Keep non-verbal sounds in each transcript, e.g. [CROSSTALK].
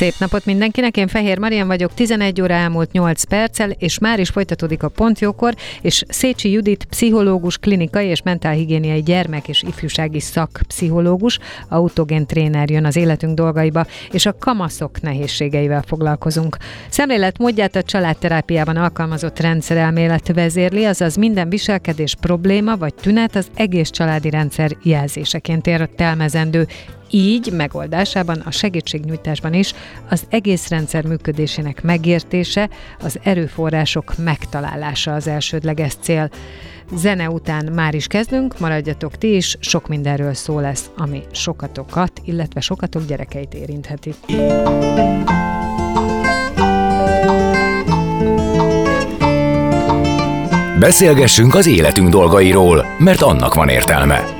Szép napot mindenkinek, én Fehér Marian vagyok, 11 óra elmúlt 8 perccel, és már is folytatódik a Pontjókor, és Szécsi Judit, pszichológus, klinikai és mentálhigiéniai gyermek és ifjúsági szakpszichológus, autogén tréner jön az életünk dolgaiba, és a kamaszok nehézségeivel foglalkozunk. Szemlélet módját a családterápiában alkalmazott rendszerelmélet vezérli, azaz minden viselkedés probléma vagy tünet az egész családi rendszer jelzéseként értelmezendő, így megoldásában, a segítségnyújtásban is az egész rendszer működésének megértése, az erőforrások megtalálása az elsődleges cél. Zene után már is kezdünk, maradjatok ti is, sok mindenről szó lesz, ami sokatokat, illetve sokatok gyerekeit érintheti. Beszélgessünk az életünk dolgairól, mert annak van értelme.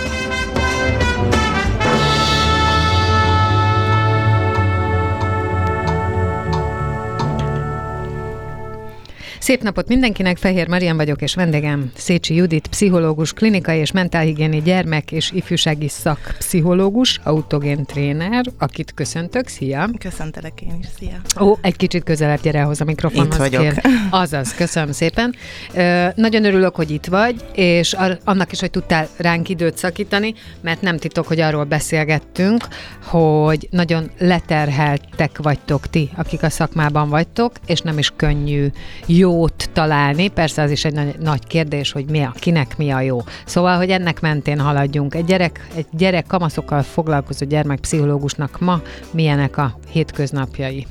Szép napot mindenkinek, Fehér Marian vagyok, és vendégem Szécsi Judit, pszichológus, klinikai és mentálhigiéni gyermek és ifjúsági szakpszichológus, autogén tréner, akit köszöntök. Szia! Köszöntelek én is, szia! Ó, egy kicsit közelebb gyere ahhoz a mikrofonhoz. Itt vagyok. Kér. Azaz, köszönöm szépen. Ö, nagyon örülök, hogy itt vagy, és annak is, hogy tudtál ránk időt szakítani, mert nem titok, hogy arról beszélgettünk, hogy nagyon leterheltek vagytok ti, akik a szakmában vagytok, és nem is könnyű jó jót találni, persze az is egy nagy, nagy kérdés, hogy mi a, kinek mi a jó. Szóval, hogy ennek mentén haladjunk. Egy gyerek, egy gyerek kamaszokkal foglalkozó gyermekpszichológusnak ma milyenek a hétköznapjai?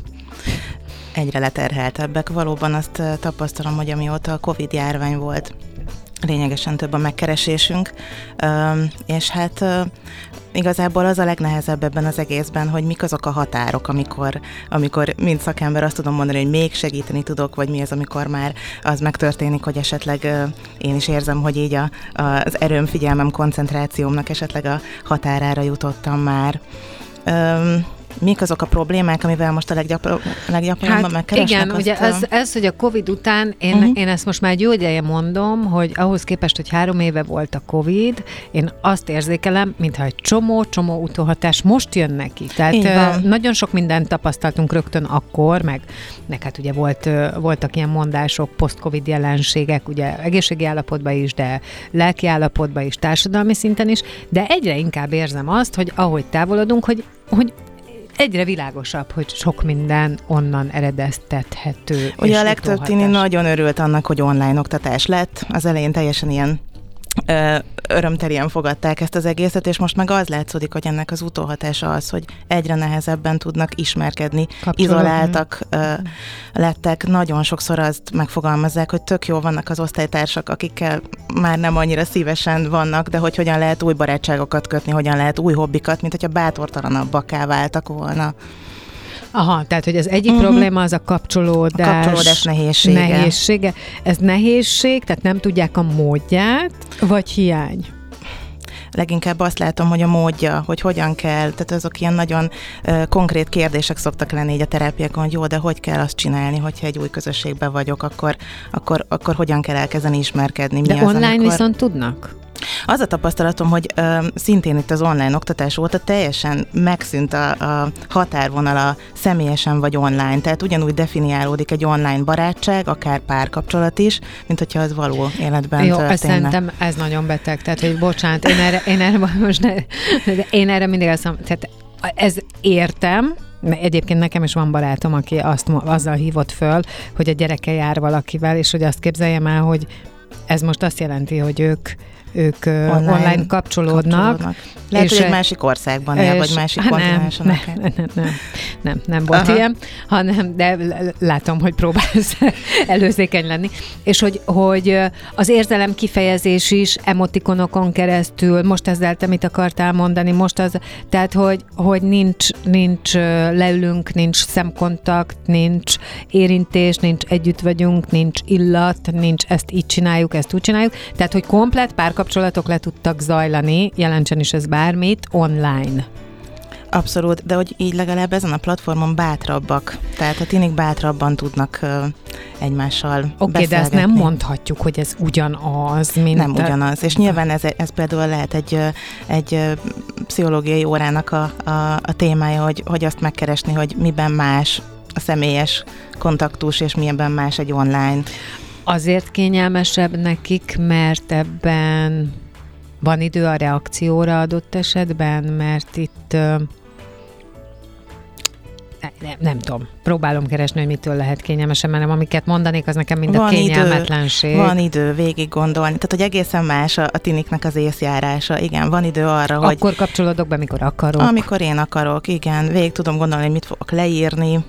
Egyre leterheltebbek. Valóban azt tapasztalom, hogy amióta a Covid járvány volt, lényegesen több a megkeresésünk, és hát igazából az a legnehezebb ebben az egészben, hogy mik azok a határok, amikor, amikor mint szakember azt tudom mondani, hogy még segíteni tudok, vagy mi az, amikor már az megtörténik, hogy esetleg én is érzem, hogy így a, az erőm, figyelmem, koncentrációmnak esetleg a határára jutottam már mik azok a problémák, amivel most a leggyakor, leggyakrabban hát megkeresnek? Igen, ugye ez, ez, hogy a Covid után, én, uh-huh. én ezt most már egy jó ideje mondom, hogy ahhoz képest, hogy három éve volt a Covid, én azt érzékelem, mintha egy csomó-csomó utóhatás most jön neki. Tehát nagyon sok mindent tapasztaltunk rögtön akkor, meg, meg hát ugye volt, voltak ilyen mondások, post-Covid jelenségek, ugye egészségi állapotban is, de lelki állapotban is, társadalmi szinten is, de egyre inkább érzem azt, hogy ahogy távolodunk, hogy hogy egyre világosabb, hogy sok minden onnan eredeztethető. Ugye a legtöbb tini nagyon örült annak, hogy online oktatás lett. Az elején teljesen ilyen örömterien fogadták ezt az egészet, és most meg az látszódik, hogy ennek az utóhatása az, hogy egyre nehezebben tudnak ismerkedni, izoláltak ö, lettek. Nagyon sokszor azt megfogalmazzák, hogy tök jó vannak az osztálytársak, akikkel már nem annyira szívesen vannak, de hogy hogyan lehet új barátságokat kötni, hogyan lehet új hobbikat, mint hogyha bátortalanabbakká váltak volna. Aha, tehát hogy az egyik uh-huh. probléma az a kapcsolódás, a kapcsolódás nehézsége. nehézsége. Ez nehézség, tehát nem tudják a módját, vagy hiány? leginkább azt látom, hogy a módja, hogy hogyan kell, tehát azok ilyen nagyon uh, konkrét kérdések szoktak lenni így a terápiákon, hogy jó, de hogy kell azt csinálni, hogyha egy új közösségben vagyok, akkor, akkor, akkor hogyan kell elkezdeni ismerkedni. Mi de az, online amikor... viszont tudnak? Az a tapasztalatom, hogy ö, szintén itt az online oktatás óta teljesen megszűnt a, a határvonal a személyesen vagy online. Tehát ugyanúgy definiálódik egy online barátság, akár párkapcsolat is, mint hogyha az való életben Jó, történne. szerintem ez nagyon beteg. Tehát, hogy bocsánat, én erre, én erre [LAUGHS] most ne, én erre mindig azt mondom, tehát ez értem, Egyébként nekem is van barátom, aki azt, azzal hívott föl, hogy a gyereke jár valakivel, és hogy azt képzeljem el, hogy ez most azt jelenti, hogy ők ők online, online kapcsolódnak. kapcsolódnak. Lehet, és hogy egy másik országban él, vagy másik hát kontinensen. Nem, nem, nem, nem, nem, nem volt Aha. ilyen, hanem, de látom, hogy próbálsz [LAUGHS] előzékeny lenni. És hogy, hogy az érzelem kifejezés is emotikonokon keresztül, most ezzel te mit akartál mondani, most az, tehát, hogy, hogy nincs, nincs leülünk, nincs szemkontakt, nincs érintés, nincs együtt vagyunk, nincs illat, nincs ezt így csináljuk, ezt úgy csináljuk. Tehát, hogy komplet párkapcsolatok le tudtak zajlani, jelentsen is ez bármit, online. Abszolút, de hogy így legalább ezen a platformon bátrabbak. Tehát a tinik bátrabban tudnak uh, egymással Oké, okay, de ezt nem mondhatjuk, hogy ez ugyanaz, mint... Nem a... ugyanaz, és nyilván ez, ez például lehet egy, egy pszichológiai órának a, a, a témája, hogy, hogy azt megkeresni, hogy miben más a személyes kontaktus, és milyenben más egy online. Azért kényelmesebb nekik, mert ebben van idő a reakcióra adott esetben, mert itt nem, nem tudom, próbálom keresni, hogy mitől lehet kényelmesen, mert nem amiket mondanék, az nekem mind a van kényelmetlenség. Idő, van idő végig gondolni, tehát hogy egészen más a, a tiniknek az észjárása, igen, van idő arra, Akkor hogy... Akkor kapcsolódok be, mikor akarok. Amikor én akarok, igen, végig tudom gondolni, hogy mit fogok leírni,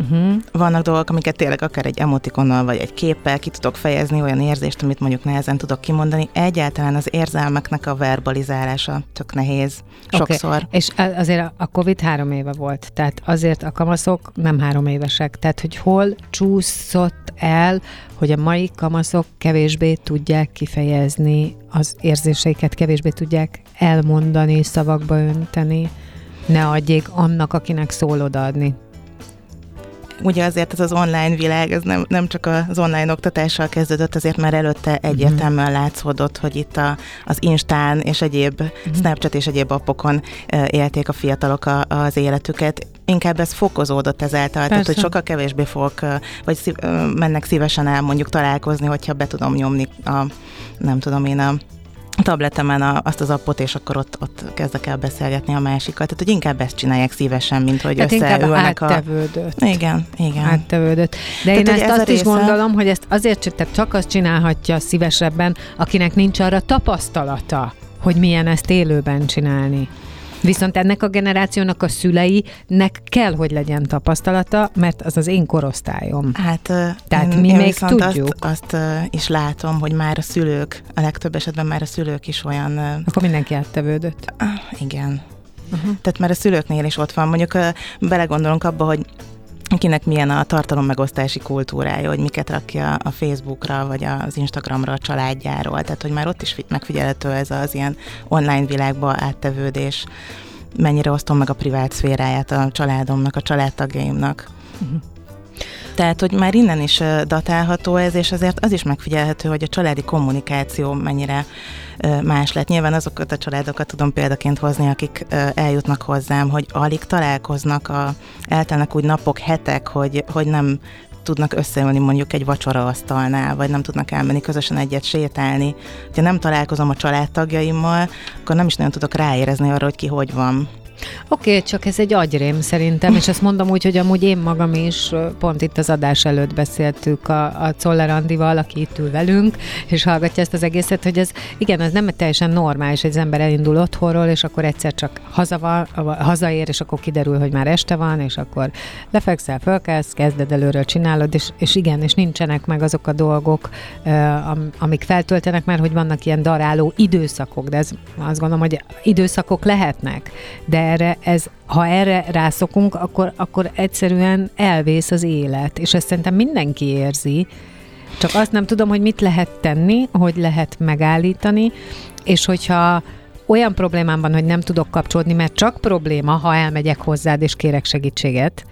Uh-huh. Vannak dolgok, amiket tényleg akár egy emotikonnal vagy egy képpel ki tudok fejezni, olyan érzést, amit mondjuk nehezen tudok kimondani. Egyáltalán az érzelmeknek a verbalizálása tök nehéz sokszor. Okay. És azért a Covid három éve volt, tehát azért a kamaszok nem három évesek. Tehát, hogy hol csúszott el, hogy a mai kamaszok kevésbé tudják kifejezni az érzéseiket, kevésbé tudják elmondani, szavakba önteni, ne adjék annak, akinek szól odaadni ugye azért ez az online világ, ez nem, nem csak az online oktatással kezdődött, azért már előtte egyértelműen látszódott, hogy itt a, az Instán és egyéb uh-huh. Snapchat és egyéb appokon élték a fiatalok a, az életüket. Inkább ez fokozódott ezáltal, Persze. tehát hogy sokkal kevésbé fogok, vagy szív, mennek szívesen el mondjuk találkozni, hogyha be tudom nyomni a, nem tudom én, a tabletemen a, azt az appot, és akkor ott, ott kezdek el beszélgetni a másikat. Tehát, hogy inkább ezt csinálják szívesen, mint hogy Tehát összeülnek a... Igen, igen. Áttevődött. De Tehát, én ezt azt része... is gondolom, hogy ezt azért csak azt csinálhatja szívesebben, akinek nincs arra tapasztalata, hogy milyen ezt élőben csinálni. Viszont ennek a generációnak a szüleinek kell, hogy legyen tapasztalata, mert az az én korosztályom. Hát Tehát én, mi én még tudjuk. Azt, azt is látom, hogy már a szülők, a legtöbb esetben már a szülők is olyan... Akkor mindenki áttevődött. Igen. Uh-huh. Tehát már a szülőknél is ott van. Mondjuk belegondolunk abba, hogy kinek milyen a tartalommegosztási kultúrája, hogy miket rakja a Facebookra, vagy az Instagramra a családjáról. Tehát, hogy már ott is megfigyelhető ez az ilyen online világba áttevődés, mennyire osztom meg a privát szféráját a családomnak, a családtagjaimnak. Uh-huh. Tehát, hogy már innen is datálható ez, és azért az is megfigyelhető, hogy a családi kommunikáció mennyire más lett. Nyilván azokat a családokat tudom példaként hozni, akik eljutnak hozzám, hogy alig találkoznak, a, eltelnek úgy napok, hetek, hogy, hogy nem tudnak összeülni mondjuk egy vacsora asztalnál, vagy nem tudnak elmenni közösen egyet sétálni. Ha nem találkozom a családtagjaimmal, akkor nem is nagyon tudok ráérezni arra, hogy ki hogy van. Oké, okay, csak ez egy agyrém szerintem, és ezt mondom úgy, hogy amúgy én magam is pont itt az adás előtt beszéltük a, a Czoller Andival, aki itt ül velünk, és hallgatja ezt az egészet, hogy ez igen, ez nem teljesen normális, hogy az ember elindul otthonról, és akkor egyszer csak haza van, hazaér, és akkor kiderül, hogy már este van, és akkor lefekszel, fölkelsz, kezded előről, csinálod, és, és igen, és nincsenek meg azok a dolgok, amik feltöltenek, mert hogy vannak ilyen daráló időszakok, de ez azt gondolom, hogy időszakok lehetnek, de erre ez, ha erre rászokunk, akkor, akkor egyszerűen elvész az élet, és ezt szerintem mindenki érzi, csak azt nem tudom, hogy mit lehet tenni, hogy lehet megállítani, és hogyha olyan problémám van, hogy nem tudok kapcsolódni, mert csak probléma, ha elmegyek hozzád és kérek segítséget,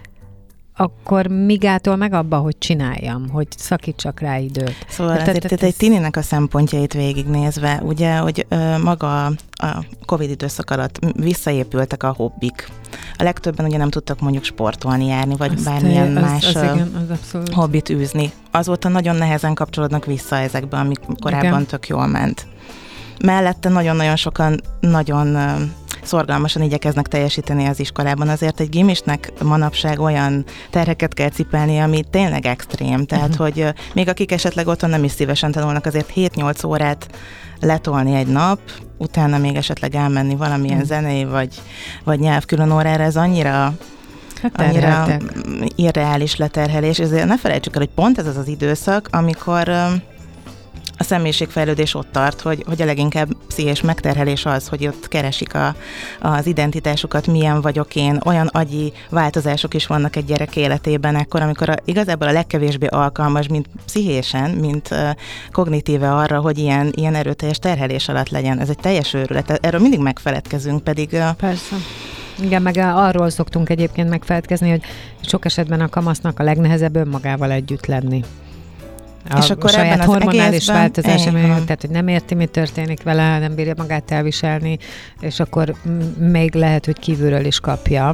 akkor mi gátol meg abba, hogy csináljam, hogy szakítsak rá időt? Szóval tehát, azért tehát egy tininek a szempontjait végignézve, ugye, hogy ö, maga a Covid időszak alatt visszaépültek a hobbik. A legtöbben ugye nem tudtak mondjuk sportolni, járni, vagy Azt bármilyen az, más az, igen, az hobbit űzni. Azóta nagyon nehezen kapcsolódnak vissza ezekbe, amik korábban igen. tök jól ment. Mellette nagyon-nagyon sokan nagyon szorgalmasan igyekeznek teljesíteni az iskolában. Azért egy gimisnek manapság olyan terheket kell cipelni, ami tényleg extrém. Tehát, uh-huh. hogy még akik esetleg otthon nem is szívesen tanulnak, azért 7-8 órát letolni egy nap, utána még esetleg elmenni valamilyen uh-huh. zenei vagy, vagy nyelvkülön órára, ez annyira hát annyira irreális leterhelés, ezért ne felejtsük el, hogy pont ez az az időszak, amikor a személyiségfejlődés ott tart, hogy, hogy a leginkább pszichés megterhelés az, hogy ott keresik a, az identitásukat, milyen vagyok én, olyan agyi változások is vannak egy gyerek életében, akkor, amikor a, igazából a legkevésbé alkalmas, mint pszichésen, mint uh, kognitíve arra, hogy ilyen, ilyen erőteljes terhelés alatt legyen. Ez egy teljes őrület. Erről mindig megfeledkezünk, pedig... Uh, Persze. Igen, meg arról szoktunk egyébként megfeledkezni, hogy sok esetben a kamasznak a legnehezebb önmagával együtt lenni a és akkor saját ebben hormonális változás, tehát hogy nem érti, mi történik vele, nem bírja magát elviselni, és akkor még lehet, hogy kívülről is kapja.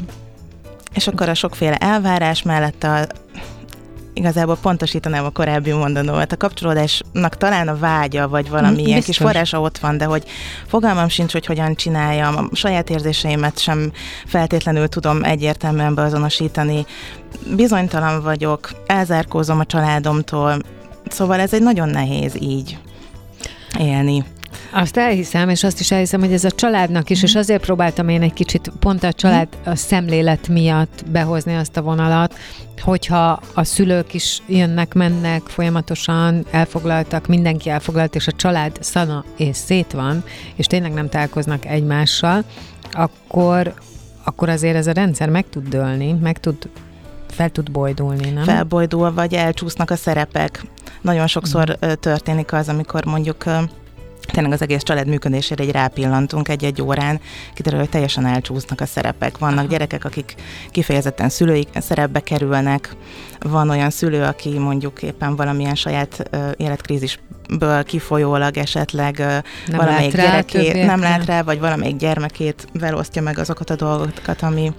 És akkor a sokféle elvárás mellett a igazából pontosítanám a korábbi mondanómat. A kapcsolódásnak talán a vágya, vagy valami ilyen kis forrása ott van, de hogy fogalmam sincs, hogy hogyan csináljam, a saját érzéseimet sem feltétlenül tudom egyértelműen beazonosítani. Bizonytalan vagyok, elzárkózom a családomtól, Szóval ez egy nagyon nehéz így élni. Azt elhiszem, és azt is elhiszem, hogy ez a családnak is, és mhm. azért próbáltam én egy kicsit pont a család a szemlélet miatt behozni azt a vonalat, hogyha a szülők is jönnek, mennek folyamatosan, elfoglaltak, mindenki elfoglalt, és a család szana és szét van, és tényleg nem találkoznak egymással, akkor, akkor azért ez a rendszer meg tud dőlni, meg tud fel tud bojdulni, nem? Felbojdul, vagy elcsúsznak a szerepek. Nagyon sokszor mm. történik az, amikor mondjuk tényleg az egész család működésére egy rápillantunk egy-egy órán, kiderül, hogy teljesen elcsúsznak a szerepek. Vannak Aha. gyerekek, akik kifejezetten szülői szerepbe kerülnek, van olyan szülő, aki mondjuk éppen valamilyen saját uh, életkrízisből kifolyólag esetleg uh, nem valamelyik gyerekét nem lát rá, vagy valamelyik gyermekét velosztja meg azokat a dolgokat, ami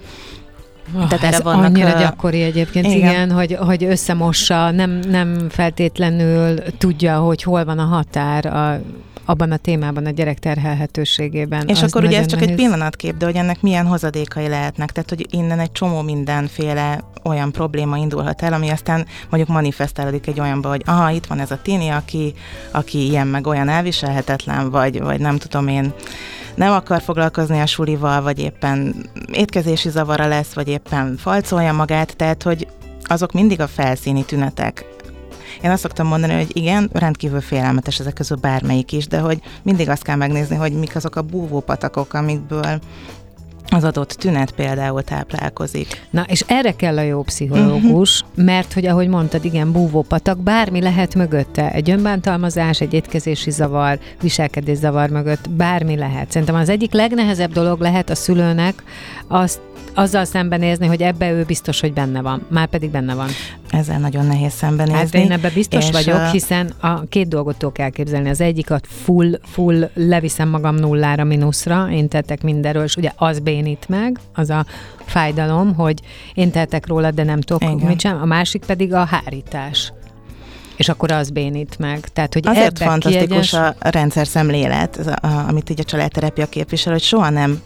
Oh, Tehát erre ez vannak, annyira gyakori egyébként, igen, igen hogy, hogy összemossa, nem, nem feltétlenül tudja, hogy hol van a határ a, abban a témában, a gyerek terhelhetőségében. És akkor ugye ez csak nehéz. egy pillanatkép, de hogy ennek milyen hozadékai lehetnek, tehát hogy innen egy csomó mindenféle olyan probléma indulhat el, ami aztán mondjuk manifestálódik egy olyanba, hogy aha, itt van ez a tini, aki, aki ilyen meg olyan elviselhetetlen, vagy, vagy nem tudom én, nem akar foglalkozni a sulival, vagy éppen étkezési zavara lesz, vagy éppen falcolja magát, tehát hogy azok mindig a felszíni tünetek. Én azt szoktam mondani, hogy igen, rendkívül félelmetes ezek közül bármelyik is, de hogy mindig azt kell megnézni, hogy mik azok a búvópatakok, amikből az adott tünet például táplálkozik. Na, és erre kell a jó pszichológus, uh-huh. mert hogy ahogy mondtad, igen, búvópatak, bármi lehet mögötte. Egy önbántalmazás, egy étkezési zavar, viselkedés zavar mögött, bármi lehet. Szerintem az egyik legnehezebb dolog lehet a szülőnek azt azzal szembenézni, hogy ebbe ő biztos, hogy benne van. Már pedig benne van. Ezzel nagyon nehéz szembenézni. Hát én ebbe biztos vagyok, a... hiszen a két dolgot tudok elképzelni. Az egyikat full, full leviszem magam nullára, mínuszra, én tettek mindenről, és ugye az bénít meg, az a fájdalom, hogy én tettek róla, de nem tudok mit sem. A másik pedig a hárítás és akkor az bénít meg. Tehát, hogy Azért fantasztikus kiegyens... a rendszer szemlélet, amit így a családterapia képvisel, hogy soha nem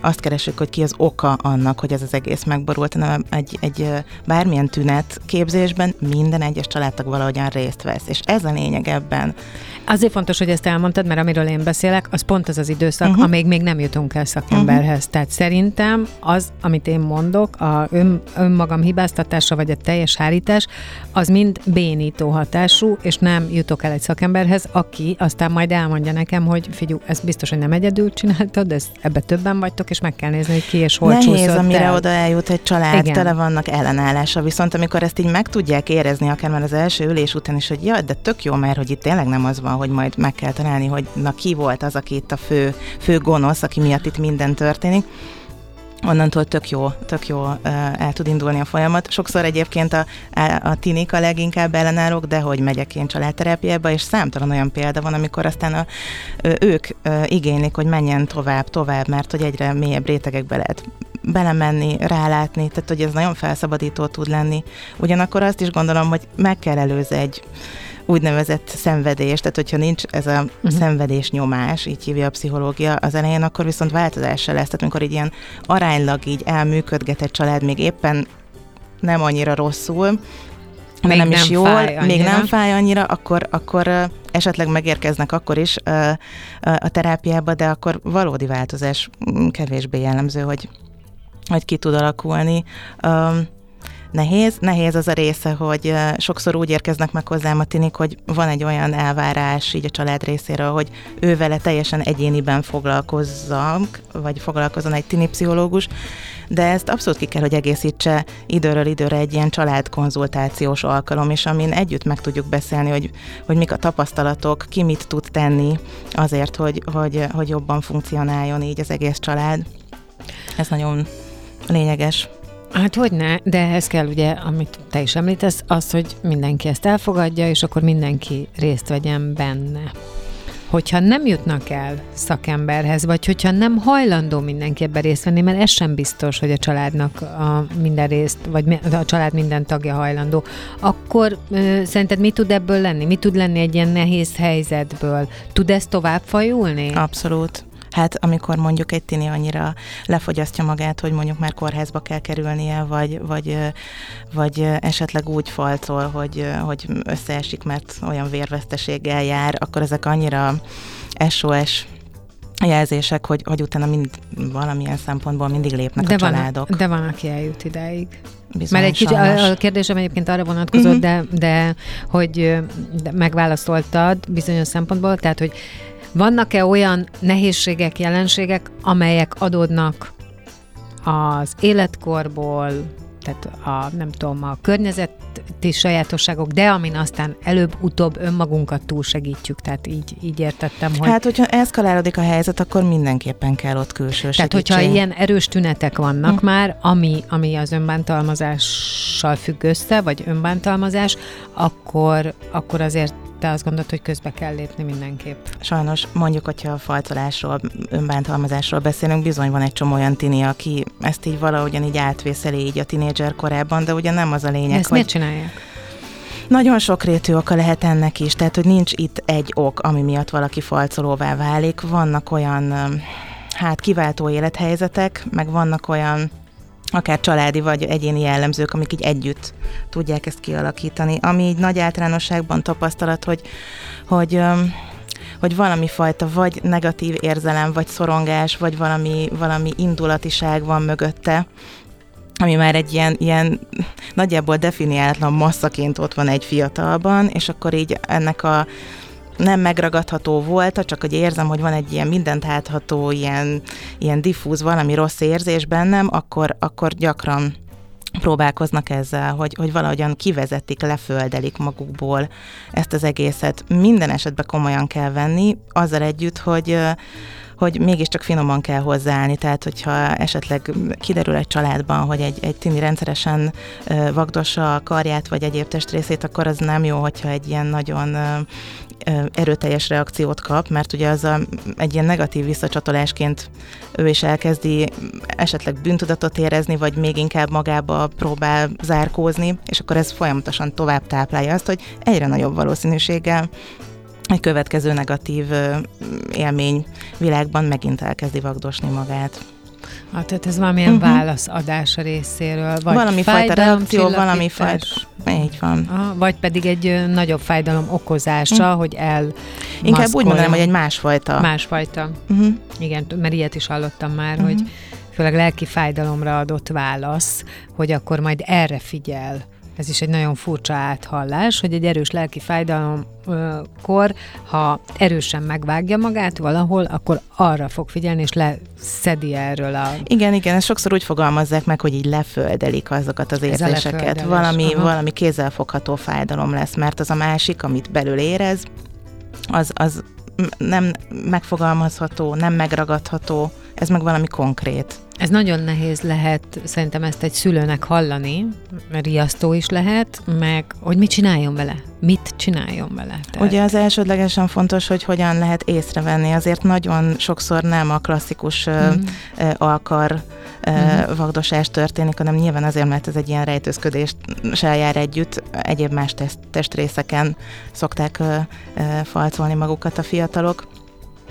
azt keresünk, hogy ki az oka annak, hogy ez az egész megborult, hanem egy, egy bármilyen tünet képzésben minden egyes családtag valahogyan részt vesz. És ez a lényeg ebben. Azért fontos, hogy ezt elmondtad, mert amiről én beszélek, az pont az az időszak, uh-huh. amíg még nem jutunk el szakemberhez. Uh-huh. Tehát szerintem az, amit én mondok, a ön, önmagam hibáztatása, vagy a teljes hárítás, az mind bénító hatású, és nem jutok el egy szakemberhez, aki aztán majd elmondja nekem, hogy figyú, ez biztos, hogy nem egyedül csináltad, de ezt, ebbe többen vagytok, és meg kell nézni, hogy ki és hol Nehéz, amire el. oda eljut egy család, Igen. tele vannak ellenállása, viszont amikor ezt így meg tudják érezni, akár már az első ülés után is, hogy ja, de tök jó, mert hogy itt tényleg nem az van, hogy majd meg kell találni, hogy na ki volt az, aki itt a fő, fő gonosz, aki miatt itt minden történik onnantól tök jó, tök jó el tud indulni a folyamat. Sokszor egyébként a, a tinik a leginkább ellenállók, de hogy megyek én családterápiába, és számtalan olyan példa van, amikor aztán a, ők igénylik, hogy menjen tovább, tovább, mert hogy egyre mélyebb rétegekbe lehet belemenni, rálátni, tehát hogy ez nagyon felszabadító tud lenni. Ugyanakkor azt is gondolom, hogy meg kell előzni egy úgynevezett szenvedés, tehát hogyha nincs ez a uh-huh. szenvedés nyomás, így hívja a pszichológia az elején, akkor viszont változás se lesz. Tehát amikor így ilyen aránylag így elműködget egy család, még éppen nem annyira rosszul, még nem, nem is jól, még nem fáj annyira, akkor, akkor esetleg megérkeznek akkor is a terápiába, de akkor valódi változás mm, kevésbé jellemző, hogy, hogy ki tud alakulni. Nehéz, nehéz az a része, hogy sokszor úgy érkeznek meg hozzám a tinik, hogy van egy olyan elvárás így a család részéről, hogy ő vele teljesen egyéniben foglalkozzam, vagy foglalkozon egy tini pszichológus, de ezt abszolút ki kell, hogy egészítse időről időre egy ilyen családkonzultációs alkalom, és amin együtt meg tudjuk beszélni, hogy, hogy mik a tapasztalatok, ki mit tud tenni azért, hogy, hogy, hogy jobban funkcionáljon így az egész család. Ez nagyon lényeges. Hát hogy ne, de ehhez kell ugye, amit te is említesz, az, hogy mindenki ezt elfogadja, és akkor mindenki részt vegyen benne. Hogyha nem jutnak el szakemberhez, vagy hogyha nem hajlandó mindenki ebben részt venni, mert ez sem biztos, hogy a családnak a minden részt, vagy a család minden tagja hajlandó, akkor ö, szerinted mi tud ebből lenni? Mi tud lenni egy ilyen nehéz helyzetből? Tud ez tovább fajulni? Abszolút. Hát amikor mondjuk egy tini annyira lefogyasztja magát, hogy mondjuk már kórházba kell kerülnie, vagy, vagy, vagy esetleg úgy falcol, hogy, hogy összeesik, mert olyan vérveszteséggel jár, akkor ezek annyira SOS jelzések, hogy, hogy utána mind valamilyen szempontból mindig lépnek de a van, családok. De van, aki eljut idáig. Bizony, Mert egy kicsit a, a kérdésem egyébként arra vonatkozott, uh-huh. de, de hogy de megválaszoltad bizonyos szempontból, tehát hogy vannak-e olyan nehézségek, jelenségek, amelyek adódnak az életkorból, tehát a, nem tudom, a környezeti sajátosságok, de amin aztán előbb-utóbb önmagunkat túlsegítjük, tehát így, így értettem, hogy... Hát, hogyha eszkalálódik a helyzet, akkor mindenképpen kell ott külső Tehát, hogyha ilyen erős tünetek vannak hm. már, ami, ami az önbántalmazással függ össze, vagy önbántalmazás, akkor, akkor azért te azt gondolod, hogy közbe kell lépni mindenképp? Sajnos, mondjuk, hogyha a faltolásról, önbántalmazásról beszélünk, bizony van egy csomó olyan tini, aki ezt így valahogyan így átvészeli így a tinédzser korában, de ugye nem az a lényeg, Ezt hogy... miért csinálják? Nagyon sokrétű oka lehet ennek is, tehát hogy nincs itt egy ok, ami miatt valaki falcolóvá válik. Vannak olyan hát kiváltó élethelyzetek, meg vannak olyan akár családi vagy egyéni jellemzők, amik így együtt tudják ezt kialakítani. Ami így nagy általánosságban tapasztalat, hogy, hogy hogy valami fajta vagy negatív érzelem, vagy szorongás, vagy valami, valami indulatiság van mögötte, ami már egy ilyen, ilyen nagyjából definiálatlan masszaként ott van egy fiatalban, és akkor így ennek a nem megragadható volt, csak hogy érzem, hogy van egy ilyen mindent átható, ilyen, ilyen diffúz valami rossz érzés bennem, akkor, akkor gyakran próbálkoznak ezzel, hogy, hogy valahogyan kivezetik, leföldelik magukból ezt az egészet. Minden esetben komolyan kell venni, azzal együtt, hogy hogy mégiscsak finoman kell hozzáállni, tehát hogyha esetleg kiderül egy családban, hogy egy, egy tini rendszeresen vagdossa a karját vagy egyéb testrészét, akkor az nem jó, hogyha egy ilyen nagyon erőteljes reakciót kap, mert ugye az a, egy ilyen negatív visszacsatolásként ő is elkezdi esetleg bűntudatot érezni, vagy még inkább magába próbál zárkózni, és akkor ez folyamatosan tovább táplálja azt, hogy egyre nagyobb valószínűséggel egy következő negatív élmény világban megint elkezdi vagdosni magát. Ah, tehát ez valamilyen uh-huh. válaszadás a részéről, vagy valami fajta reakció, valami fajta, így van. Ah, vagy pedig egy nagyobb fájdalom okozása, uh-huh. hogy el Inkább úgy mondanám, hogy egy másfajta. Másfajta. Uh-huh. Igen, mert ilyet is hallottam már, uh-huh. hogy főleg lelki fájdalomra adott válasz, hogy akkor majd erre figyel ez is egy nagyon furcsa áthallás, hogy egy erős lelki fájdalomkor, ha erősen megvágja magát valahol, akkor arra fog figyelni, és leszedi erről a... Igen, igen, ezt sokszor úgy fogalmazzák meg, hogy így leföldelik azokat az érzéseket. Valami, valami kézzelfogható fájdalom lesz, mert az a másik, amit belül érez, az, az nem megfogalmazható, nem megragadható, ez meg valami konkrét. Ez nagyon nehéz lehet, szerintem ezt egy szülőnek hallani, mert riasztó is lehet, meg hogy mit csináljon vele, mit csináljon vele. Tehát... Ugye az elsődlegesen fontos, hogy hogyan lehet észrevenni, azért nagyon sokszor nem a klasszikus mm. alkar uh-huh. vagdosás történik, hanem nyilván azért, mert ez egy ilyen rejtőzködést jár együtt, egyéb más test, testrészeken szokták uh, uh, falcolni magukat a fiatalok.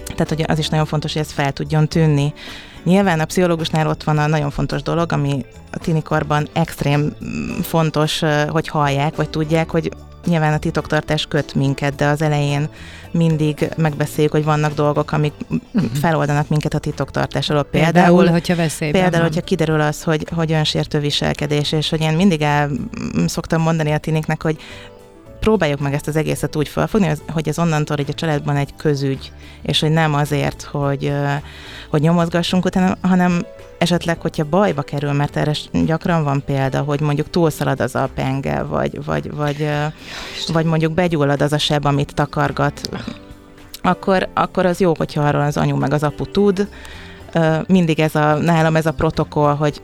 Tehát hogy az is nagyon fontos, hogy ez fel tudjon tűnni. Nyilván a pszichológusnál ott van a nagyon fontos dolog, ami a tinikorban extrém mm, fontos, hogy hallják, vagy tudják, hogy nyilván a titoktartás köt minket, de az elején mindig megbeszéljük, hogy vannak dolgok, amik uh-huh. feloldanak minket a titoktartás alól. Például, például hogyha veszélyben Például, van. hogyha kiderül az, hogy, hogy önsértő viselkedés, és hogy én mindig el szoktam mondani a tiniknek, hogy próbáljuk meg ezt az egészet úgy felfogni, hogy ez onnantól hogy a családban egy közügy, és hogy nem azért, hogy, hogy nyomozgassunk utána, hanem esetleg, hogyha bajba kerül, mert erre gyakran van példa, hogy mondjuk túlszalad az a penge, vagy, vagy, vagy, vagy mondjuk begyullad az a seb, amit takargat, akkor, akkor az jó, hogyha arról az anyu meg az apu tud. Mindig ez a, nálam ez a protokoll, hogy,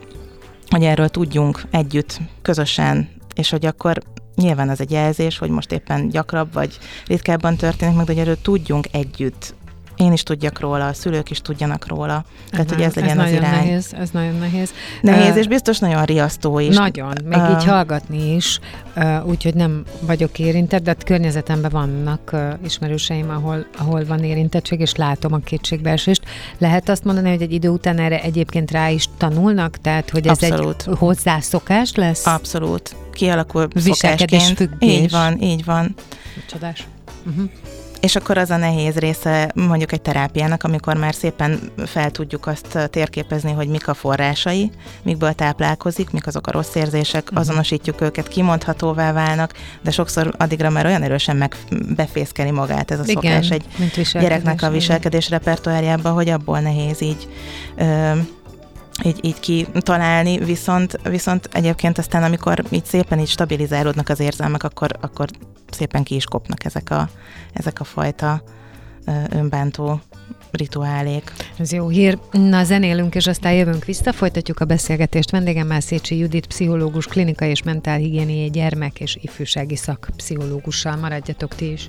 hogy erről tudjunk együtt, közösen, és hogy akkor nyilván az egy jelzés, hogy most éppen gyakrabb vagy ritkábban történik meg, de hogy erről tudjunk együtt én is tudjak róla, a szülők is tudjanak róla. Tehát, hogy ez legyen ez az irány. Nehéz, ez nagyon nehéz. Nehéz, uh, és biztos nagyon riasztó is. Nagyon, még uh, így hallgatni is, uh, úgyhogy nem vagyok érintett, de hát környezetemben vannak uh, ismerőseim, ahol, ahol van érintettség, és látom a kétségbeesést. Lehet azt mondani, hogy egy idő után erre egyébként rá is tanulnak, tehát, hogy ez Abszolút. egy hozzászokás lesz? Abszolút. Kialakul szokásként. Függés. Így van, így van. Csodás. Uh-huh. És akkor az a nehéz része mondjuk egy terápiának, amikor már szépen fel tudjuk azt térképezni, hogy mik a forrásai, mikből táplálkozik, mik azok a rossz érzések, uh-huh. azonosítjuk őket, kimondhatóvá válnak, de sokszor addigra már olyan erősen meg befészkeli magát ez a Igen, szokás egy gyereknek a viselkedés repertoárjába, hogy abból nehéz így ö, így, így kitalálni, viszont, viszont egyébként aztán, amikor így szépen így stabilizálódnak az érzelmek, akkor, akkor szépen ki is kopnak ezek a, ezek a fajta önbántó rituálék. Ez jó hír. Na, zenélünk, és aztán jövünk vissza, folytatjuk a beszélgetést. Vendégemmel Szécsi Judit, pszichológus, klinikai és mentálhigiéniai gyermek és ifjúsági szakpszichológussal. Maradjatok ti is.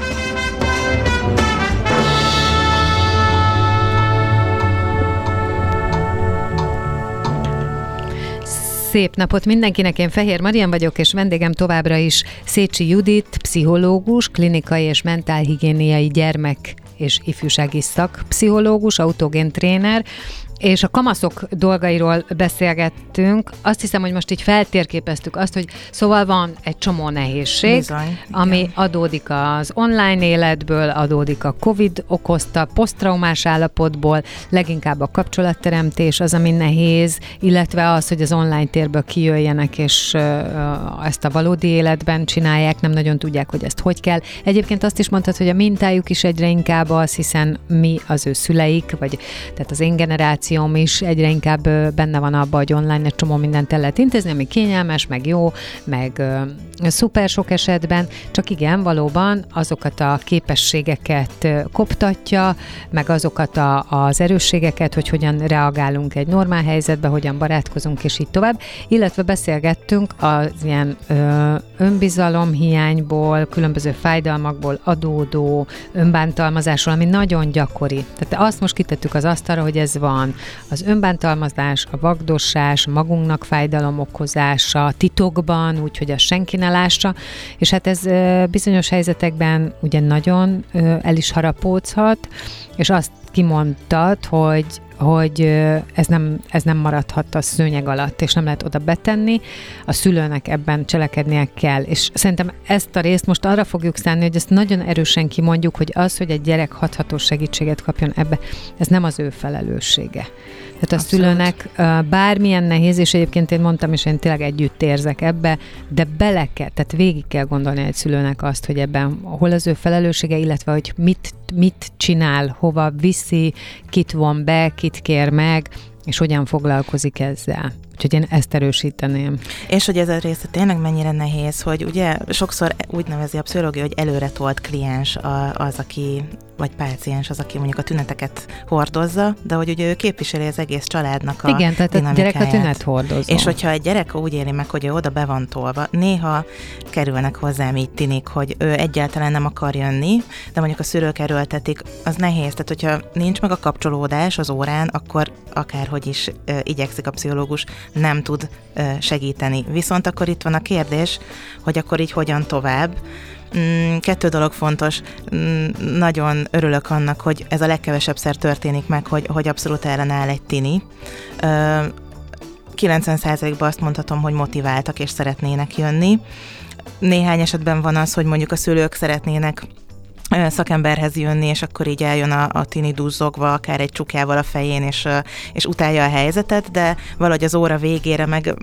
Szép napot mindenkinek, én Fehér Marian vagyok, és vendégem továbbra is Szécsi Judit, pszichológus, klinikai és mentálhigiéniai gyermek és ifjúsági szakpszichológus, autogén tréner, és a kamaszok dolgairól beszélgettünk. Azt hiszem, hogy most így feltérképeztük azt, hogy szóval van egy csomó nehézség, Bizony, ami igen. adódik az online életből, adódik a Covid okozta posztraumás állapotból, leginkább a kapcsolatteremtés az, ami nehéz, illetve az, hogy az online térből kijöjjenek, és ezt a valódi életben csinálják, nem nagyon tudják, hogy ezt hogy kell. Egyébként azt is mondtad, hogy a mintájuk is egyre inkább az, hiszen mi az ő szüleik, vagy tehát az én generáció generációm is egyre inkább benne van abban, hogy online egy csomó mindent el lehet intézni, ami kényelmes, meg jó, meg szuper sok esetben, csak igen, valóban azokat a képességeket koptatja, meg azokat a, az erősségeket, hogy hogyan reagálunk egy normál helyzetbe, hogyan barátkozunk, és így tovább. Illetve beszélgettünk az ilyen ö, önbizalom hiányból, különböző fájdalmakból adódó önbántalmazásról, ami nagyon gyakori. Tehát azt most kitettük az asztalra, hogy ez van. Az önbántalmazás, a vagdossás, magunknak fájdalom okozása, titokban, úgyhogy az senki ne lássa, és hát ez bizonyos helyzetekben ugye nagyon el is harapódhat, és azt kimondtad, hogy hogy ez nem, ez nem maradhat a szőnyeg alatt, és nem lehet oda betenni, a szülőnek ebben cselekednie kell. És szerintem ezt a részt most arra fogjuk szánni, hogy ezt nagyon erősen kimondjuk, hogy az, hogy egy gyerek hathatós segítséget kapjon ebbe, ez nem az ő felelőssége. Tehát a Abszolút. szülőnek bármilyen nehéz, és egyébként én mondtam, és én tényleg együtt érzek ebbe, de bele kell, tehát végig kell gondolni egy szülőnek azt, hogy ebben hol az ő felelőssége, illetve hogy mit, mit csinál, hova viszi, kit von be, kit kér meg, és hogyan foglalkozik ezzel. Úgyhogy én ezt erősíteném. És hogy ez a része tényleg mennyire nehéz, hogy ugye sokszor úgy nevezi a pszichológia, hogy előre tolt kliens az, aki vagy páciens az, aki mondjuk a tüneteket hordozza, de hogy ugye ő képviseli az egész családnak a Igen, tehát a gyerek a tünet hordozó. És hogyha egy gyerek úgy éli meg, hogy ő oda be van tolva, néha kerülnek hozzám így tinik, hogy ő egyáltalán nem akar jönni, de mondjuk a szülők erőltetik, az nehéz. Tehát, hogyha nincs meg a kapcsolódás az órán, akkor akárhogy is ö, igyekszik a pszichológus, nem tud ö, segíteni. Viszont akkor itt van a kérdés, hogy akkor így hogyan tovább, kettő dolog fontos. Mm, nagyon örülök annak, hogy ez a legkevesebb szer történik meg, hogy, hogy abszolút ellenáll egy tini. 90%-ban azt mondhatom, hogy motiváltak és szeretnének jönni. Néhány esetben van az, hogy mondjuk a szülők szeretnének szakemberhez jönni, és akkor így eljön a, a tini duzzogva, akár egy csukjával a fején, és, és utálja a helyzetet, de valahogy az óra végére meg,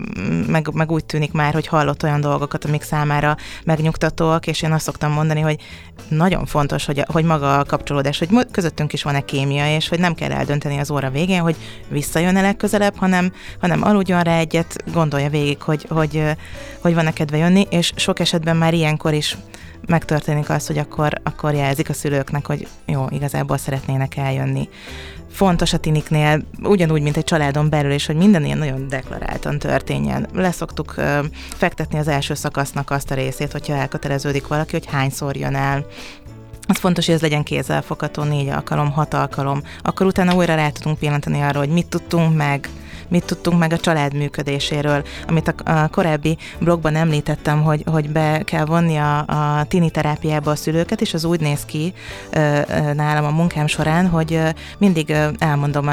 meg, meg úgy tűnik már, hogy hallott olyan dolgokat, amik számára megnyugtatóak, és én azt szoktam mondani, hogy nagyon fontos, hogy, hogy maga a kapcsolódás, hogy közöttünk is van-e kémia, és hogy nem kell eldönteni az óra végén, hogy visszajön-e legközelebb, hanem, hanem aludjon rá egyet, gondolja végig, hogy, hogy, hogy van-e kedve jönni, és sok esetben már ilyenkor is megtörténik az, hogy akkor, akkor jelzik a szülőknek, hogy jó, igazából szeretnének eljönni. Fontos a tiniknél, ugyanúgy, mint egy családon belül is, hogy minden ilyen nagyon deklaráltan történjen. Leszoktuk ö, fektetni az első szakasznak azt a részét, hogyha elköteleződik valaki, hogy hányszor jön el, az fontos, hogy ez legyen kézzelfogható, négy alkalom, hat alkalom. Akkor utána újra rá tudunk pillantani arra, hogy mit tudtunk meg, mit tudtunk meg a család működéséről, amit a, a korábbi blogban említettem, hogy, hogy be kell vonni a, a tini terápiába a szülőket, és az úgy néz ki ö, ö, nálam a munkám során, hogy ö, mindig ö, elmondom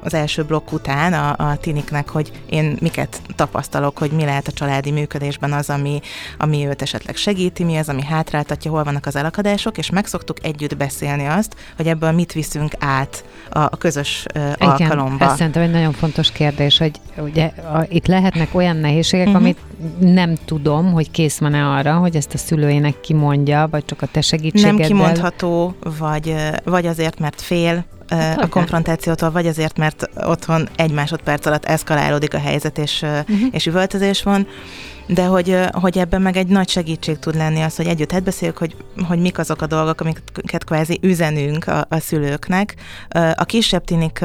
az első blokk után a, a tiniknek, hogy én miket tapasztalok, hogy mi lehet a családi működésben az, ami, ami őt esetleg segíti, mi az, ami hátráltatja, hol vannak az elakadások, és meg szoktuk együtt beszélni azt, hogy ebből mit viszünk át a, a közös ö, Igen, alkalomba. Ez szerintem egy nagyon fontos kérdés kérdés, hogy ugye a, itt lehetnek olyan nehézségek, uh-huh. amit nem tudom, hogy kész van-e arra, hogy ezt a szülőjének kimondja, vagy csak a te segítségeddel. Nem kimondható, vagy, vagy azért, mert fél, hát, a konfrontációtól, vagy azért, mert otthon egy másodperc alatt eszkalálódik a helyzet, és, uh-huh. és üvöltözés van de hogy, hogy ebben meg egy nagy segítség tud lenni az, hogy együtt beszéljük, hogy, hogy mik azok a dolgok, amiket kvázi üzenünk a, a szülőknek. A kisebb tinik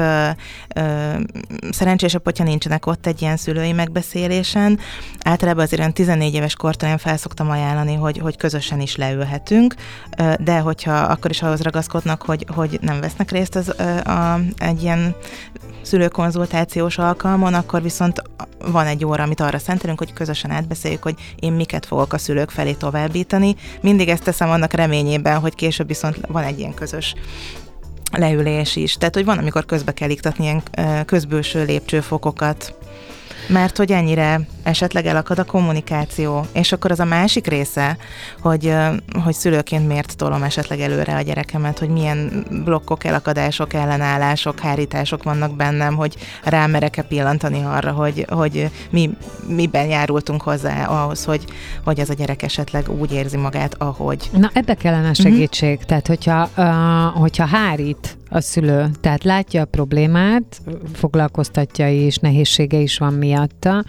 szerencsésebb, hogyha nincsenek ott egy ilyen szülői megbeszélésen. Általában azért olyan 14 éves kortól én felszoktam ajánlani, hogy, hogy közösen is leülhetünk, de hogyha akkor is ahhoz ragaszkodnak, hogy, hogy nem vesznek részt az, a, egy ilyen szülőkonzultációs alkalmon, akkor viszont van egy óra, amit arra szentelünk, hogy közösen átbeszéljük, hogy én miket fogok a szülők felé továbbítani. Mindig ezt teszem annak reményében, hogy később viszont van egy ilyen közös leülés is. Tehát, hogy van, amikor közbe kell iktatni ilyen közbőső lépcsőfokokat, mert hogy ennyire esetleg elakad a kommunikáció. És akkor az a másik része, hogy, hogy szülőként miért tolom esetleg előre a gyerekemet, hogy milyen blokkok, elakadások, ellenállások, hárítások vannak bennem, hogy rámerek-e pillantani arra, hogy, hogy mi, miben járultunk hozzá ahhoz, hogy, hogy ez a gyerek esetleg úgy érzi magát, ahogy. Na ebbe kellene segítség. Mm-hmm. Tehát, hogyha, uh, hogyha hárít a szülő. Tehát látja a problémát, foglalkoztatja és nehézsége is van miatta,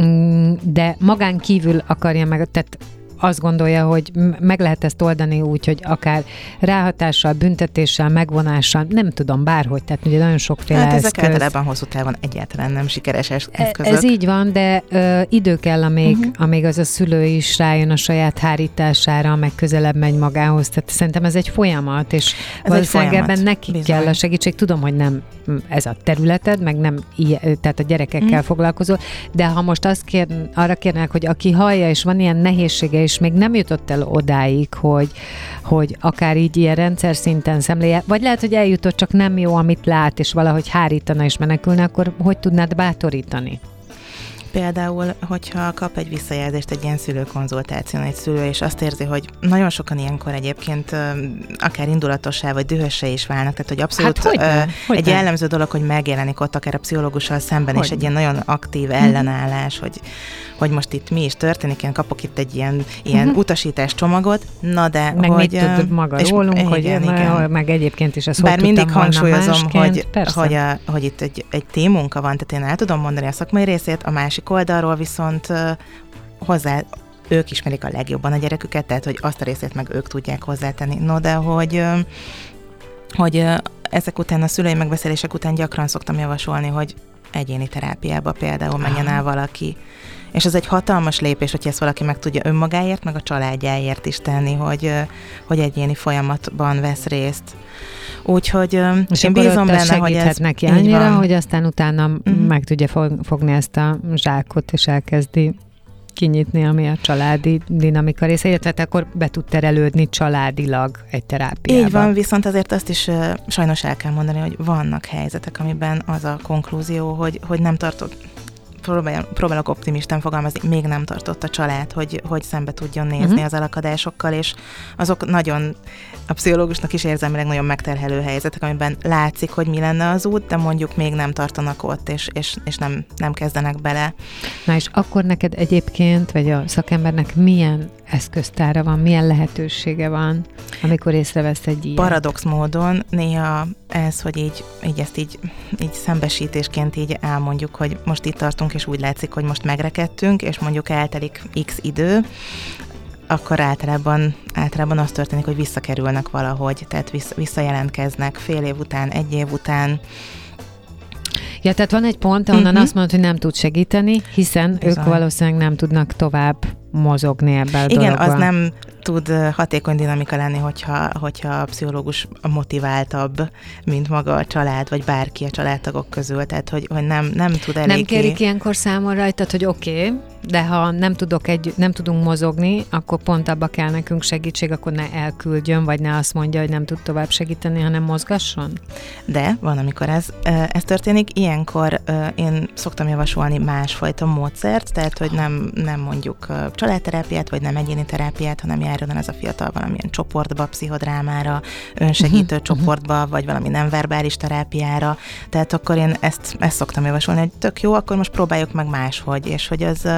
mm, de magán kívül akarja meg, tehát azt gondolja, hogy meg lehet ezt oldani úgy, hogy akár ráhatással, büntetéssel, megvonással, nem tudom, bárhogy, tehát ugye nagyon sokféle hát ezek eszköz. általában hosszú távon egyáltalán nem sikeres eszközök. Ez így van, de ö, idő kell, amíg, uh-huh. amíg az a szülő is rájön a saját hárítására, meg közelebb megy magához. Tehát szerintem ez egy folyamat, és ez valószínűleg ebben neki Bizony. kell a segítség. Tudom, hogy nem ez a területed, meg nem ilyen, tehát a gyerekekkel uh-huh. foglalkozol, de ha most azt kér, arra kérnek, hogy aki hallja, és van ilyen nehézsége, és még nem jutott el odáig, hogy, hogy akár így ilyen rendszer szinten szemléje, vagy lehet, hogy eljutott, csak nem jó, amit lát, és valahogy hárítana és menekülne, akkor hogy tudnád bátorítani? Például, hogyha kap egy visszajelzést egy ilyen szülőkonzultáción egy szülő, és azt érzi, hogy nagyon sokan ilyenkor egyébként akár indulatossá vagy dühössé is válnak, tehát hogy abszolút hát, hogyne, egy hogyne. jellemző dolog, hogy megjelenik ott akár a pszichológussal szemben hogy? is egy ilyen nagyon aktív mhm. ellenállás, hogy, hogy most itt mi is történik, én kapok itt egy ilyen, ilyen uh-huh. utasítás csomagot, na de meg hogy... mit maga és, rólunk, igen, hogy igen. meg egyébként is ezt Bár mindig hangsúlyozom, hogy, hogy, a, hogy itt egy, egy témunka van, tehát én el tudom mondani a szakmai részét, a másik oldalról viszont hozzá ők ismerik a legjobban a gyereküket, tehát hogy azt a részét meg ők tudják hozzátenni. No, de hogy, hogy ezek után, a szülői megbeszélések után gyakran szoktam javasolni, hogy egyéni terápiába például menjen el valaki. És ez egy hatalmas lépés, hogy ezt valaki meg tudja önmagáért, meg a családjáért is tenni, hogy, hogy egyéni folyamatban vesz részt. Úgyhogy és én bízom benne, hogy ez neki annyira, hogy aztán utána uh-huh. meg tudja fogni ezt a zsákot, és elkezdi kinyitni, ami a családi dinamika része, illetve akkor be tud terelődni családilag egy terápiába. Így van, viszont azért azt is uh, sajnos el kell mondani, hogy vannak helyzetek, amiben az a konklúzió, hogy, hogy nem tartott próbál, próbálok optimistán fogalmazni, még nem tartott a család, hogy, hogy szembe tudjon nézni uh-huh. az elakadásokkal, és azok nagyon, a pszichológusnak is érzelmileg nagyon megterhelő helyzetek, amiben látszik, hogy mi lenne az út, de mondjuk még nem tartanak ott, és, és, és nem, nem kezdenek bele. Na és akkor neked egyébként, vagy a szakembernek milyen eszköztára van, milyen lehetősége van, amikor észrevesz egy ilyen? Paradox módon néha ez, hogy így, így ezt így, így szembesítésként így elmondjuk, hogy most itt tartunk, és úgy látszik, hogy most megrekedtünk, és mondjuk eltelik x idő, akkor általában, általában az történik, hogy visszakerülnek valahogy, tehát vissza, visszajelentkeznek fél év után, egy év után, Ja, tehát van egy pont, ahonnan uh-huh. azt mondod, hogy nem tud segíteni, hiszen Bizony. ők valószínűleg nem tudnak tovább mozogni ebben a Igen, dologban. az nem tud hatékony dinamika lenni, hogyha, hogyha a pszichológus motiváltabb, mint maga a család, vagy bárki a családtagok közül, tehát hogy, hogy nem, nem tud eléggé... Nem kérik ilyenkor számon rajtad, hogy oké, okay, de ha nem, tudok egy, nem tudunk mozogni, akkor pont abba kell nekünk segítség, akkor ne elküldjön, vagy ne azt mondja, hogy nem tud tovább segíteni, hanem mozgasson? De van, amikor ez, ez történik. Ilyenkor én szoktam javasolni másfajta módszert, tehát hogy nem, nem mondjuk családterápiát, vagy nem egyéni terápiát, hanem járjon el ez a fiatal valamilyen csoportba, pszichodrámára, önsegítő uh-huh. csoportba, vagy valami nem verbális terápiára. Tehát akkor én ezt, ezt szoktam javasolni, hogy tök jó, akkor most próbáljuk meg máshogy, és hogy az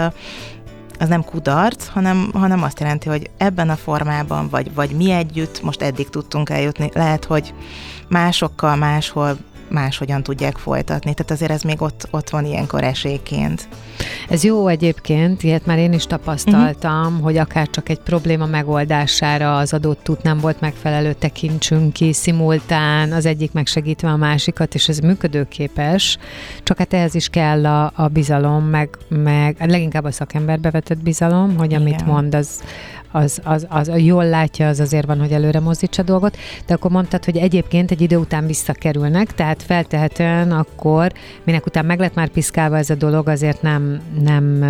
az nem kudarc, hanem, hanem azt jelenti, hogy ebben a formában, vagy, vagy mi együtt most eddig tudtunk eljutni. Lehet, hogy másokkal máshol máshogyan tudják folytatni. Tehát azért ez még ott, ott van ilyenkor esélyként. Ez jó egyébként, ilyet már én is tapasztaltam, uh-huh. hogy akár csak egy probléma megoldására az adott út nem volt megfelelő, tekintsünk ki szimultán, az egyik megsegítve a másikat, és ez működőképes, csak hát ehhez is kell a, a bizalom, meg, meg leginkább a szakemberbe vetett bizalom, hogy amit Igen. mond, az, az, az, az, az jól látja, az azért van, hogy előre mozdítsa a dolgot, de akkor mondtad, hogy egyébként egy idő után visszakerülnek, tehát feltehetően akkor, minek után meg lett már piszkálva ez a dolog, azért nem, nem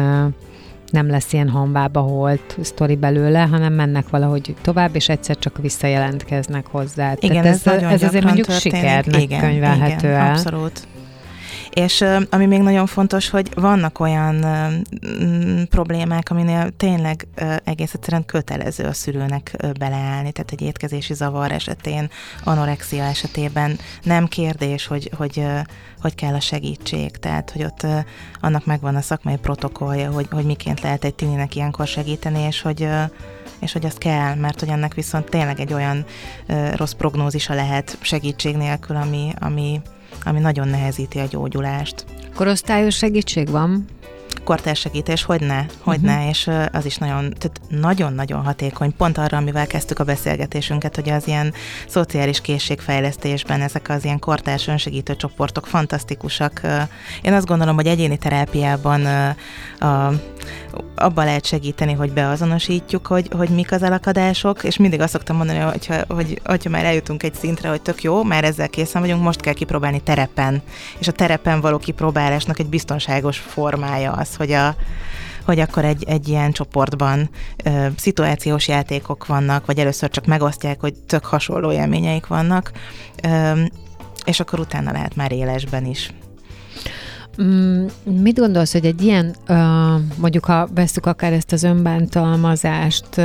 nem lesz ilyen hanvába holt sztori belőle, hanem mennek valahogy tovább, és egyszer csak visszajelentkeznek hozzá. Igen, Tehát ez, ez, ez azért mondjuk történik. sikernek igen, könyvelhető igen, el. Abszolút. És ami még nagyon fontos, hogy vannak olyan mm, problémák, aminél tényleg egész egyszerűen kötelező a szülőnek beleállni, tehát egy étkezési zavar esetén, anorexia esetében nem kérdés, hogy, hogy, hogy kell a segítség, tehát hogy ott annak megvan a szakmai protokollja, hogy, hogy miként lehet egy tininek ilyenkor segíteni, és hogy és hogy azt kell, mert hogy ennek viszont tényleg egy olyan rossz prognózisa lehet segítség nélkül, ami, ami ami nagyon nehezíti a gyógyulást. Korosztályos segítség van? kortársegítés, hogy ne, hogy uh-huh. ne, és az is nagyon, tehát nagyon-nagyon hatékony, pont arra, amivel kezdtük a beszélgetésünket, hogy az ilyen szociális készségfejlesztésben ezek az ilyen kortárs önsegítő csoportok fantasztikusak. Én azt gondolom, hogy egyéni terápiában a, abban lehet segíteni, hogy beazonosítjuk, hogy, hogy mik az elakadások, és mindig azt szoktam mondani, hogyha, hogy, hogyha már eljutunk egy szintre, hogy tök jó, már ezzel készen vagyunk, most kell kipróbálni terepen. És a terepen való kipróbálásnak egy biztonságos formája az, hogy a hogy akkor egy, egy ilyen csoportban ö, szituációs játékok vannak, vagy először csak megosztják, hogy tök hasonló élményeik vannak, ö, és akkor utána lehet már élesben is. Mm, mit gondolsz, hogy egy ilyen, mondjuk ha veszük akár ezt az önbántalmazást,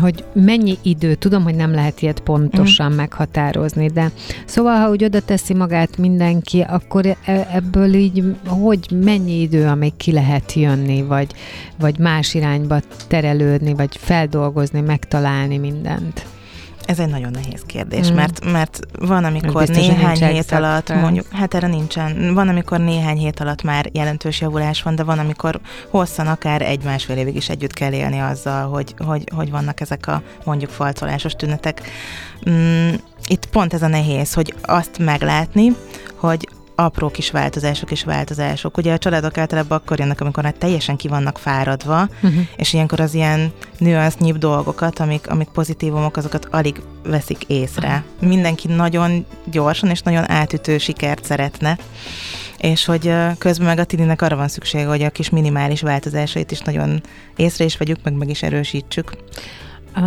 hogy mennyi idő, tudom, hogy nem lehet ilyet pontosan mm. meghatározni, de szóval, ha úgy oda teszi magát mindenki, akkor e, ebből így, hogy mennyi idő, amíg ki lehet jönni, vagy, vagy más irányba terelődni, vagy feldolgozni, megtalálni mindent? Ez egy nagyon nehéz kérdés, mm. mert, mert van, amikor néhány hét alatt, mondjuk, hát erre nincsen, van, amikor néhány hét alatt már jelentős javulás van, de van, amikor hosszan, akár egy-másfél évig is együtt kell élni azzal, hogy, hogy, hogy vannak ezek a mondjuk falcolásos tünetek. Mm, itt pont ez a nehéz, hogy azt meglátni, hogy apró kis változások és változások. Ugye a családok általában akkor jönnek, amikor már teljesen ki vannak fáradva, uh-huh. és ilyenkor az ilyen nüansznyibb dolgokat, amik, amik pozitívumok, azokat alig veszik észre. Uh-huh. Mindenki nagyon gyorsan és nagyon átütő sikert szeretne, és hogy közben meg a tininek arra van szüksége, hogy a kis minimális változásait is nagyon észre is vegyük, meg meg is erősítsük.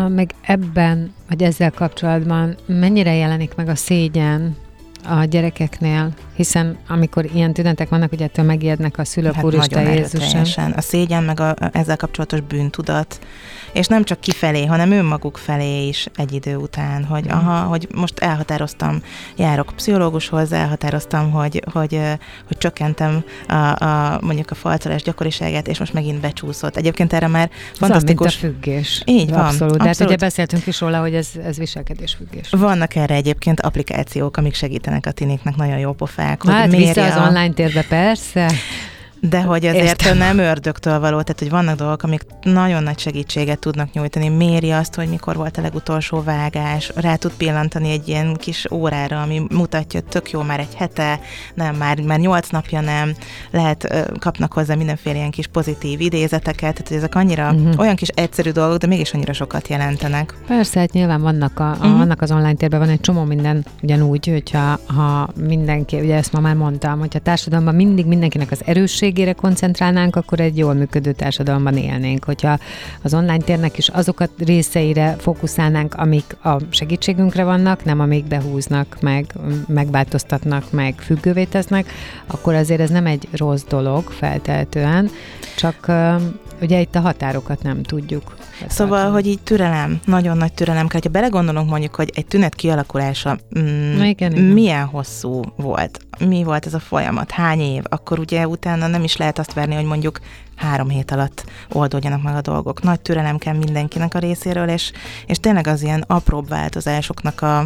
Meg ebben, vagy ezzel kapcsolatban mennyire jelenik meg a szégyen, a gyerekeknél, hiszen amikor ilyen tünetek vannak, ugye ettől megijednek a szülők, hát úristen Jézusen. A szégyen, meg a, a, ezzel kapcsolatos bűntudat, és nem csak kifelé, hanem önmaguk felé is egy idő után, hogy mm. aha, hogy most elhatároztam, járok pszichológushoz, elhatároztam, hogy, hogy, hogy csökkentem a, a, mondjuk a falcolás gyakoriságát, és most megint becsúszott. Egyébként erre már fantasztikus... Mint a függés. Így van. Abszolút. De hát ugye beszéltünk is róla, hogy ez, ez viselkedés függés. Vannak erre egyébként applikációk, amik segítenek a tinéknek nagyon jó pofák. Hát hogy vissza az online térbe, persze. De hogy azért Értem. nem ördögtől való, tehát hogy vannak dolgok, amik nagyon nagy segítséget tudnak nyújtani. Méri azt, hogy mikor volt a legutolsó vágás, rá tud pillantani egy ilyen kis órára, ami mutatja, hogy tök jó, már egy hete, nem, már, már nyolc napja nem, lehet, kapnak hozzá mindenféle ilyen kis pozitív idézeteket, tehát hogy ezek annyira uh-huh. olyan kis egyszerű dolgok, de mégis annyira sokat jelentenek. Persze, hát nyilván vannak, a, uh-huh. vannak az online térben, van egy csomó minden ugyanúgy, hogyha ha mindenki, ugye ezt ma már mondtam, hogyha társadalomban mindig mindenkinek az erősség minőségére koncentrálnánk, akkor egy jól működő társadalomban élnénk. Hogyha az online térnek is azokat részeire fókuszálnánk, amik a segítségünkre vannak, nem amik behúznak, meg megváltoztatnak, meg függővé tesznek, akkor azért ez nem egy rossz dolog feltehetően, csak Ugye itt a határokat nem tudjuk. Szóval, hogy így türelem, nagyon nagy türelem kell. Ha belegondolunk mondjuk, hogy egy tünet kialakulása mm, igen, igen. milyen hosszú volt, mi volt ez a folyamat, hány év, akkor ugye utána nem is lehet azt verni, hogy mondjuk három hét alatt oldódjanak meg a dolgok. Nagy türelem kell mindenkinek a részéről, és, és tényleg az ilyen apróbb változásoknak a,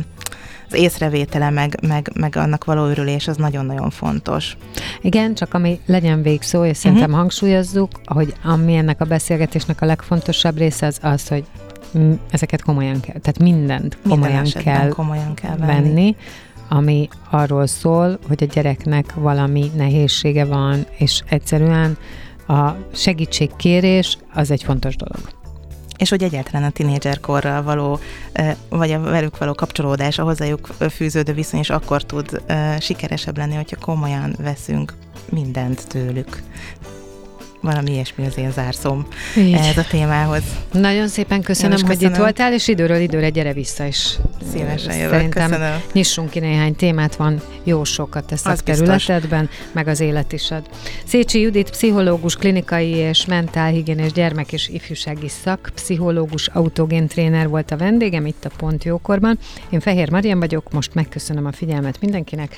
az észrevétele, meg, meg, meg annak való örülés, az nagyon-nagyon fontos. Igen, csak ami legyen végszó, és szerintem uh-huh. hangsúlyozzuk, hogy ami ennek a beszélgetésnek a legfontosabb része az az, hogy ezeket komolyan kell, tehát mindent komolyan kell, komolyan kell venni. venni, ami arról szól, hogy a gyereknek valami nehézsége van, és egyszerűen a segítségkérés az egy fontos dolog és hogy egyáltalán a tinédzserkorral való, vagy a velük való kapcsolódás, a hozzájuk fűződő viszony is akkor tud sikeresebb lenni, hogyha komolyan veszünk mindent tőlük valami ilyesmi az én zárszom Így. ehhez a témához. Nagyon szépen köszönöm, hogy köszönöm. itt voltál, és időről időre gyere vissza is. Szívesen jövök, Szerintem köszönöm. nyissunk ki néhány témát, van jó sokat tesz a kerületedben, meg az élet is ad. Szécsi Judit, pszichológus, klinikai és mentálhigiénés gyermek és ifjúsági szak, pszichológus, autogén tréner volt a vendégem itt a Pont Jókorban. Én Fehér Marian vagyok, most megköszönöm a figyelmet mindenkinek.